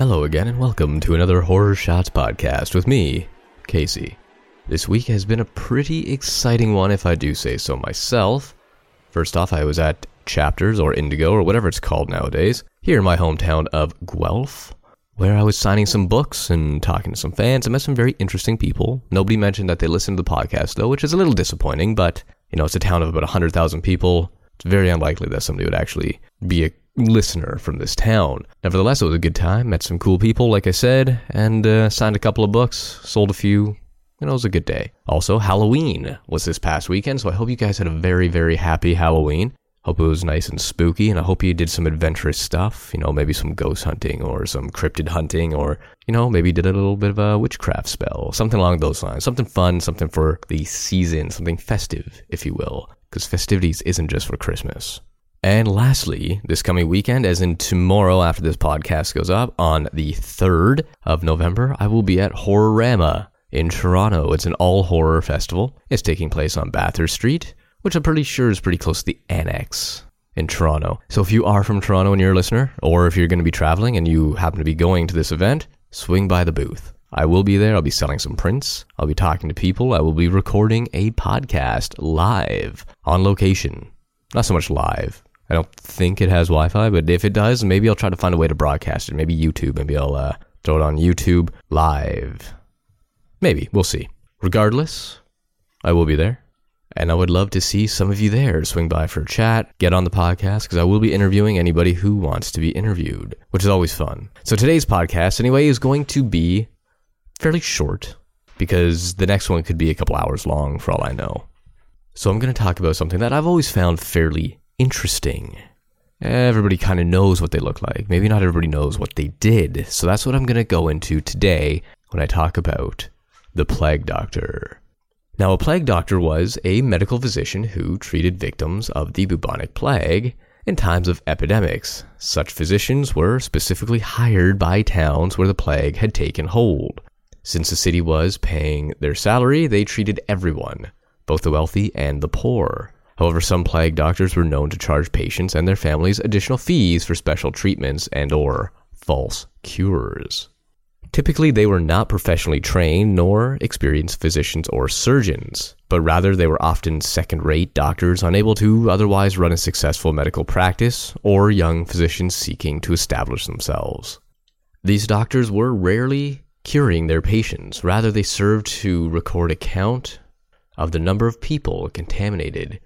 Hello again, and welcome to another Horror Shots podcast with me, Casey. This week has been a pretty exciting one, if I do say so myself. First off, I was at Chapters or Indigo or whatever it's called nowadays, here in my hometown of Guelph, where I was signing some books and talking to some fans. I met some very interesting people. Nobody mentioned that they listened to the podcast, though, which is a little disappointing, but, you know, it's a town of about 100,000 people. It's very unlikely that somebody would actually be a listener from this town. Nevertheless, it was a good time. Met some cool people, like I said, and uh, signed a couple of books, sold a few. And it was a good day. Also, Halloween was this past weekend, so I hope you guys had a very, very happy Halloween. Hope it was nice and spooky, and I hope you did some adventurous stuff. You know, maybe some ghost hunting or some cryptid hunting, or, you know, maybe did a little bit of a witchcraft spell. Something along those lines. Something fun, something for the season, something festive, if you will. Because festivities isn't just for Christmas. And lastly, this coming weekend, as in tomorrow after this podcast goes up, on the 3rd of November, I will be at Horrorama in Toronto. It's an all horror festival. It's taking place on Bathurst Street, which I'm pretty sure is pretty close to the Annex in Toronto. So if you are from Toronto and you're a listener, or if you're going to be traveling and you happen to be going to this event, swing by the booth. I will be there. I'll be selling some prints. I'll be talking to people. I will be recording a podcast live on location. Not so much live. I don't think it has Wi Fi, but if it does, maybe I'll try to find a way to broadcast it. Maybe YouTube. Maybe I'll uh, throw it on YouTube live. Maybe. We'll see. Regardless, I will be there. And I would love to see some of you there. Swing by for a chat, get on the podcast, because I will be interviewing anybody who wants to be interviewed, which is always fun. So today's podcast, anyway, is going to be fairly short, because the next one could be a couple hours long for all I know. So I'm going to talk about something that I've always found fairly interesting. Everybody kind of knows what they look like. Maybe not everybody knows what they did. So that's what I'm going to go into today when I talk about the plague doctor. Now, a plague doctor was a medical physician who treated victims of the bubonic plague in times of epidemics. Such physicians were specifically hired by towns where the plague had taken hold. Since the city was paying their salary, they treated everyone, both the wealthy and the poor. However, some plague doctors were known to charge patients and their families additional fees for special treatments and or false cures. Typically, they were not professionally trained nor experienced physicians or surgeons, but rather they were often second rate doctors unable to otherwise run a successful medical practice or young physicians seeking to establish themselves. These doctors were rarely curing their patients, rather, they served to record a count of the number of people contaminated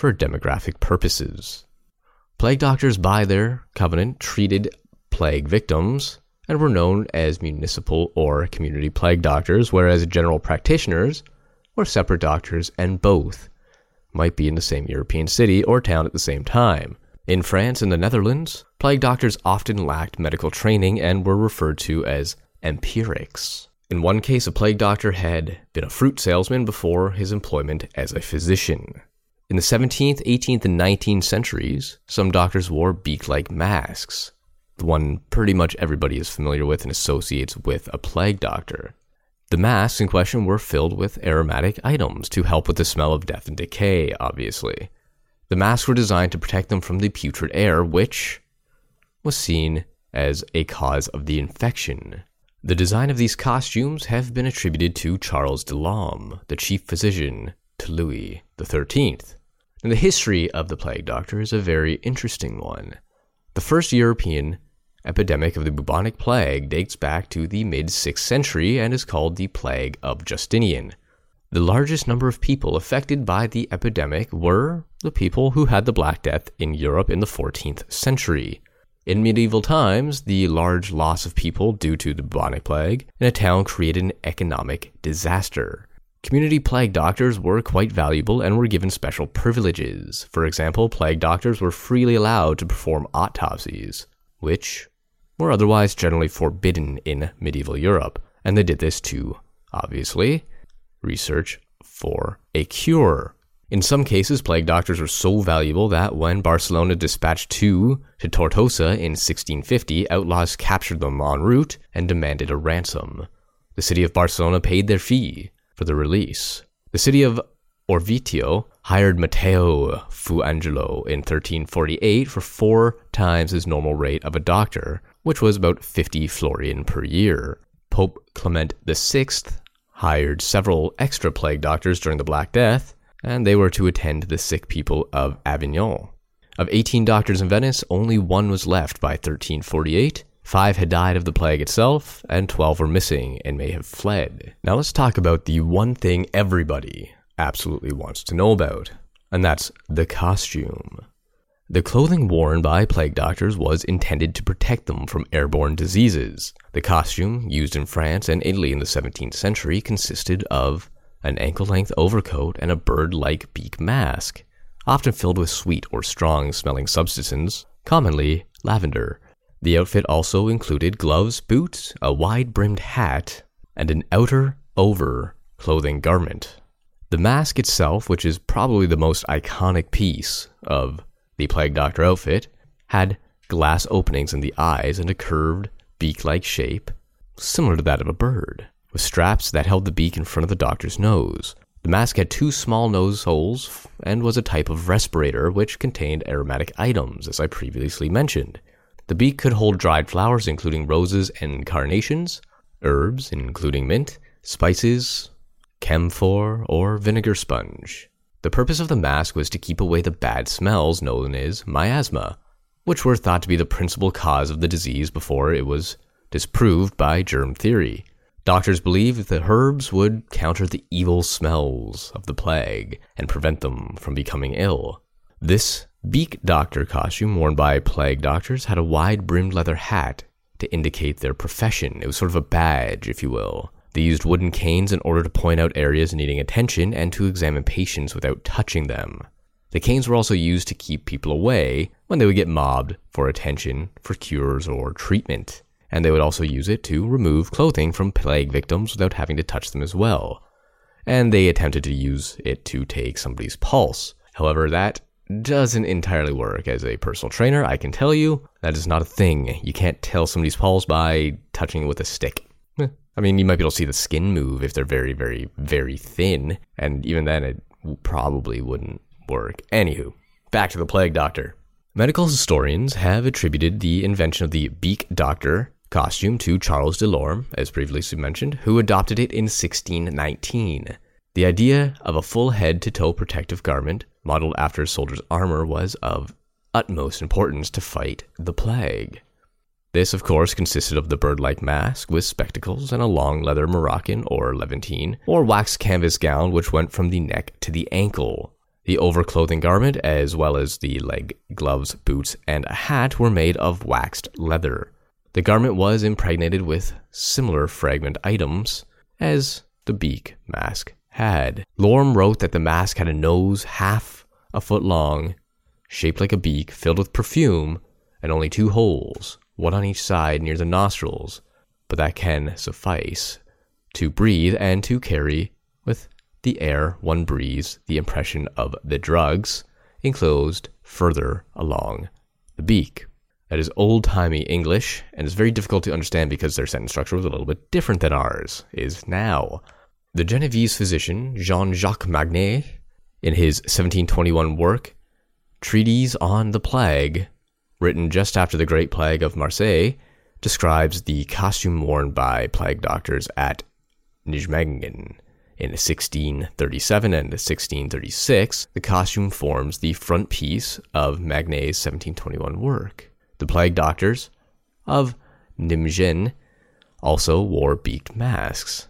for demographic purposes. Plague doctors, by their covenant, treated plague victims and were known as municipal or community plague doctors, whereas general practitioners were separate doctors and both might be in the same European city or town at the same time. In France and the Netherlands, plague doctors often lacked medical training and were referred to as empirics. In one case, a plague doctor had been a fruit salesman before his employment as a physician. In the 17th, 18th, and 19th centuries, some doctors wore beak like masks, the one pretty much everybody is familiar with and associates with a plague doctor. The masks in question were filled with aromatic items to help with the smell of death and decay, obviously. The masks were designed to protect them from the putrid air, which was seen as a cause of the infection. The design of these costumes have been attributed to Charles de Delorme, the chief physician to Louis XIII. And the history of the plague doctor is a very interesting one. The first European epidemic of the bubonic plague dates back to the mid 6th century and is called the Plague of Justinian. The largest number of people affected by the epidemic were the people who had the Black Death in Europe in the 14th century. In medieval times, the large loss of people due to the bubonic plague in a town created an economic disaster. Community plague doctors were quite valuable and were given special privileges. For example, plague doctors were freely allowed to perform autopsies, which were otherwise generally forbidden in medieval Europe, and they did this to, obviously, research for a cure. In some cases, plague doctors were so valuable that when Barcelona dispatched two to Tortosa in 1650, outlaws captured them en route and demanded a ransom. The city of Barcelona paid their fee for the release. The city of Orvieto hired Matteo fu Angelo in 1348 for four times his normal rate of a doctor, which was about 50 florin per year. Pope Clement VI hired several extra plague doctors during the Black Death, and they were to attend the sick people of Avignon. Of 18 doctors in Venice, only one was left by 1348. Five had died of the plague itself, and 12 were missing and may have fled. Now let's talk about the one thing everybody absolutely wants to know about, and that's the costume. The clothing worn by plague doctors was intended to protect them from airborne diseases. The costume, used in France and Italy in the 17th century, consisted of an ankle length overcoat and a bird like beak mask, often filled with sweet or strong smelling substances, commonly lavender. The outfit also included gloves, boots, a wide brimmed hat, and an outer over clothing garment. The mask itself, which is probably the most iconic piece of the Plague Doctor outfit, had glass openings in the eyes and a curved, beak like shape, similar to that of a bird, with straps that held the beak in front of the doctor's nose. The mask had two small nose holes and was a type of respirator which contained aromatic items, as I previously mentioned. The beak could hold dried flowers, including roses and carnations, herbs, including mint, spices, camphor, or vinegar sponge. The purpose of the mask was to keep away the bad smells known as miasma, which were thought to be the principal cause of the disease before it was disproved by germ theory. Doctors believed the herbs would counter the evil smells of the plague and prevent them from becoming ill. This beak doctor costume worn by plague doctors had a wide brimmed leather hat to indicate their profession. It was sort of a badge, if you will. They used wooden canes in order to point out areas needing attention and to examine patients without touching them. The canes were also used to keep people away when they would get mobbed for attention, for cures, or treatment. And they would also use it to remove clothing from plague victims without having to touch them as well. And they attempted to use it to take somebody's pulse. However, that doesn't entirely work. As a personal trainer, I can tell you that is not a thing. You can't tell somebody's pulse by touching it with a stick. Eh, I mean, you might be able to see the skin move if they're very, very, very thin, and even then, it probably wouldn't work. Anywho, back to the plague doctor. Medical historians have attributed the invention of the beak doctor costume to Charles Delorme, as previously mentioned, who adopted it in 1619. The idea of a full head to toe protective garment modeled after a soldier's armor was of utmost importance to fight the plague. This, of course, consisted of the bird like mask with spectacles and a long leather Moroccan or Levantine or wax canvas gown which went from the neck to the ankle. The overclothing garment, as well as the leg gloves, boots, and a hat, were made of waxed leather. The garment was impregnated with similar fragment items as the beak mask had. Lorme wrote that the mask had a nose half a foot long, shaped like a beak, filled with perfume, and only two holes one on each side near the nostrils, but that can suffice to breathe and to carry with the air one breathes the impression of the drugs enclosed further along the beak. That is old timey English and is very difficult to understand because their sentence structure was a little bit different than ours is now. The Genevese physician Jean Jacques Magnet, in his 1721 work, Treatise on the Plague, written just after the Great Plague of Marseille, describes the costume worn by plague doctors at Nijmegen. In 1637 and 1636, the costume forms the front piece of Magnet's 1721 work. The plague doctors of Nijmegen also wore beaked masks.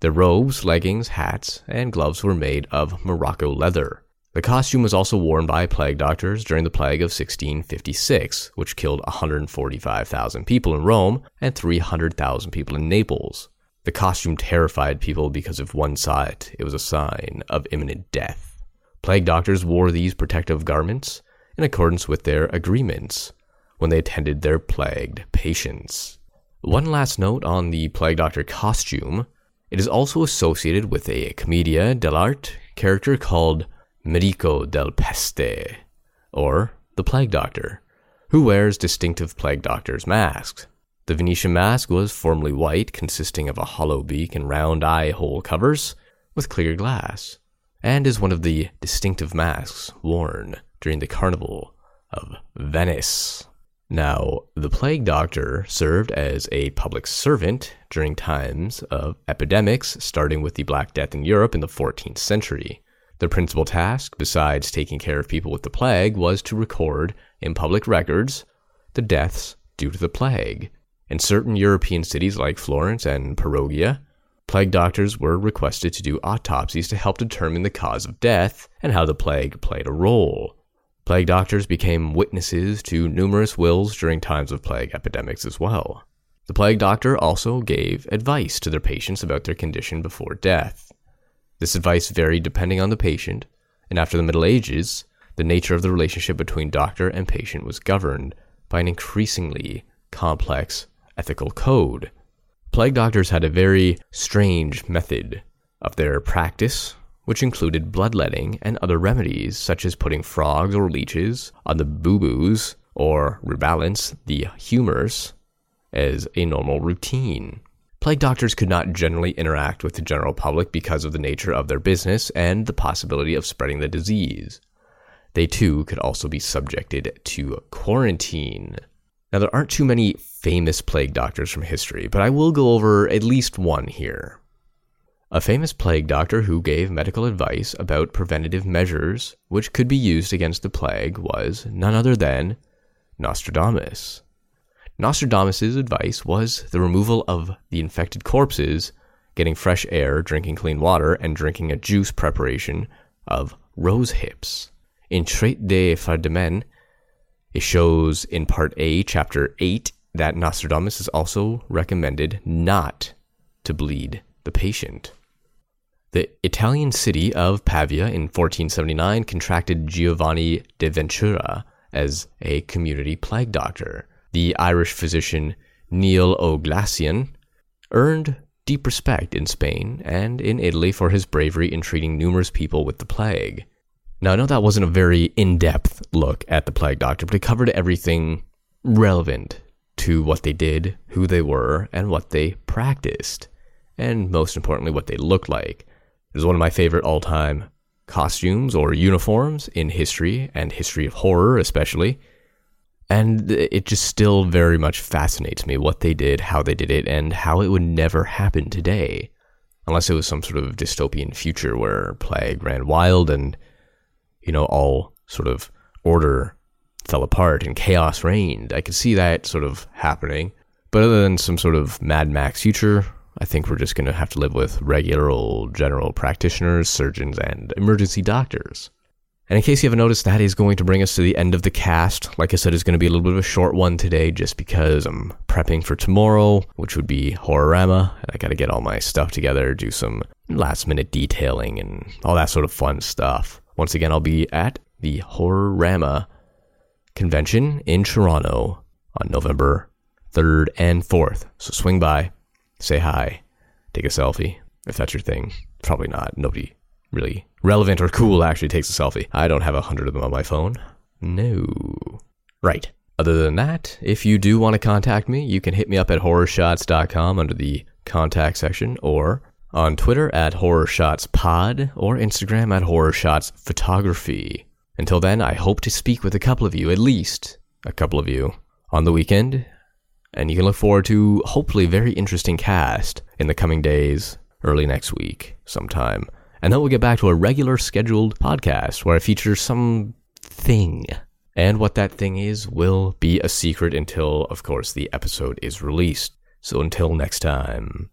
Their robes, leggings, hats, and gloves were made of Morocco leather. The costume was also worn by plague doctors during the plague of 1656, which killed 145,000 people in Rome and 300,000 people in Naples. The costume terrified people because if one saw it, it was a sign of imminent death. Plague doctors wore these protective garments in accordance with their agreements when they attended their plagued patients. One last note on the Plague Doctor costume. It is also associated with a commedia dell'arte character called Medico del Peste, or the Plague Doctor, who wears distinctive Plague Doctor's masks. The Venetian mask was formerly white, consisting of a hollow beak and round eye hole covers with clear glass, and is one of the distinctive masks worn during the Carnival of Venice. Now, the plague doctor served as a public servant during times of epidemics, starting with the Black Death in Europe in the 14th century. Their principal task, besides taking care of people with the plague, was to record in public records the deaths due to the plague. In certain European cities like Florence and Perugia, plague doctors were requested to do autopsies to help determine the cause of death and how the plague played a role. Plague doctors became witnesses to numerous wills during times of plague epidemics as well. The plague doctor also gave advice to their patients about their condition before death. This advice varied depending on the patient, and after the Middle Ages, the nature of the relationship between doctor and patient was governed by an increasingly complex ethical code. Plague doctors had a very strange method of their practice which included bloodletting and other remedies, such as putting frogs or leeches on the boo-boos or rebalance the humors as a normal routine. Plague doctors could not generally interact with the general public because of the nature of their business and the possibility of spreading the disease. They too could also be subjected to quarantine. Now, there aren't too many famous plague doctors from history, but I will go over at least one here. A famous plague doctor who gave medical advice about preventative measures which could be used against the plague was none other than Nostradamus. Nostradamus's advice was the removal of the infected corpses, getting fresh air, drinking clean water, and drinking a juice preparation of rose hips. In Traite de Fardammen, it shows in Part A, Chapter 8, that Nostradamus is also recommended not to bleed the patient. The Italian city of Pavia in 1479 contracted Giovanni de Ventura as a community plague doctor. The Irish physician Neil O'Glassion earned deep respect in Spain and in Italy for his bravery in treating numerous people with the plague. Now, I know that wasn't a very in depth look at the plague doctor, but it covered everything relevant to what they did, who they were, and what they practiced, and most importantly, what they looked like. It is one of my favorite all time costumes or uniforms in history and history of horror, especially. And it just still very much fascinates me what they did, how they did it, and how it would never happen today. Unless it was some sort of dystopian future where plague ran wild and, you know, all sort of order fell apart and chaos reigned. I could see that sort of happening. But other than some sort of Mad Max future, I think we're just going to have to live with regular old general practitioners, surgeons, and emergency doctors. And in case you haven't noticed, that is going to bring us to the end of the cast. Like I said, it's going to be a little bit of a short one today just because I'm prepping for tomorrow, which would be Horrorama. I got to get all my stuff together, do some last minute detailing, and all that sort of fun stuff. Once again, I'll be at the Horrorama convention in Toronto on November 3rd and 4th. So swing by, say hi, take a selfie, if that's your thing. Probably not. Nobody really relevant or cool actually takes a selfie. I don't have a hundred of them on my phone. No. Right. Other than that, if you do want to contact me, you can hit me up at horrorshots.com under the contact section or on Twitter at horrorshotspod or Instagram at horrorshotsphotography. Until then, I hope to speak with a couple of you, at least a couple of you, on the weekend and you can look forward to hopefully very interesting cast in the coming days, early next week, sometime. And then we'll get back to a regular scheduled podcast where I feature some thing. And what that thing is will be a secret until, of course, the episode is released. So until next time.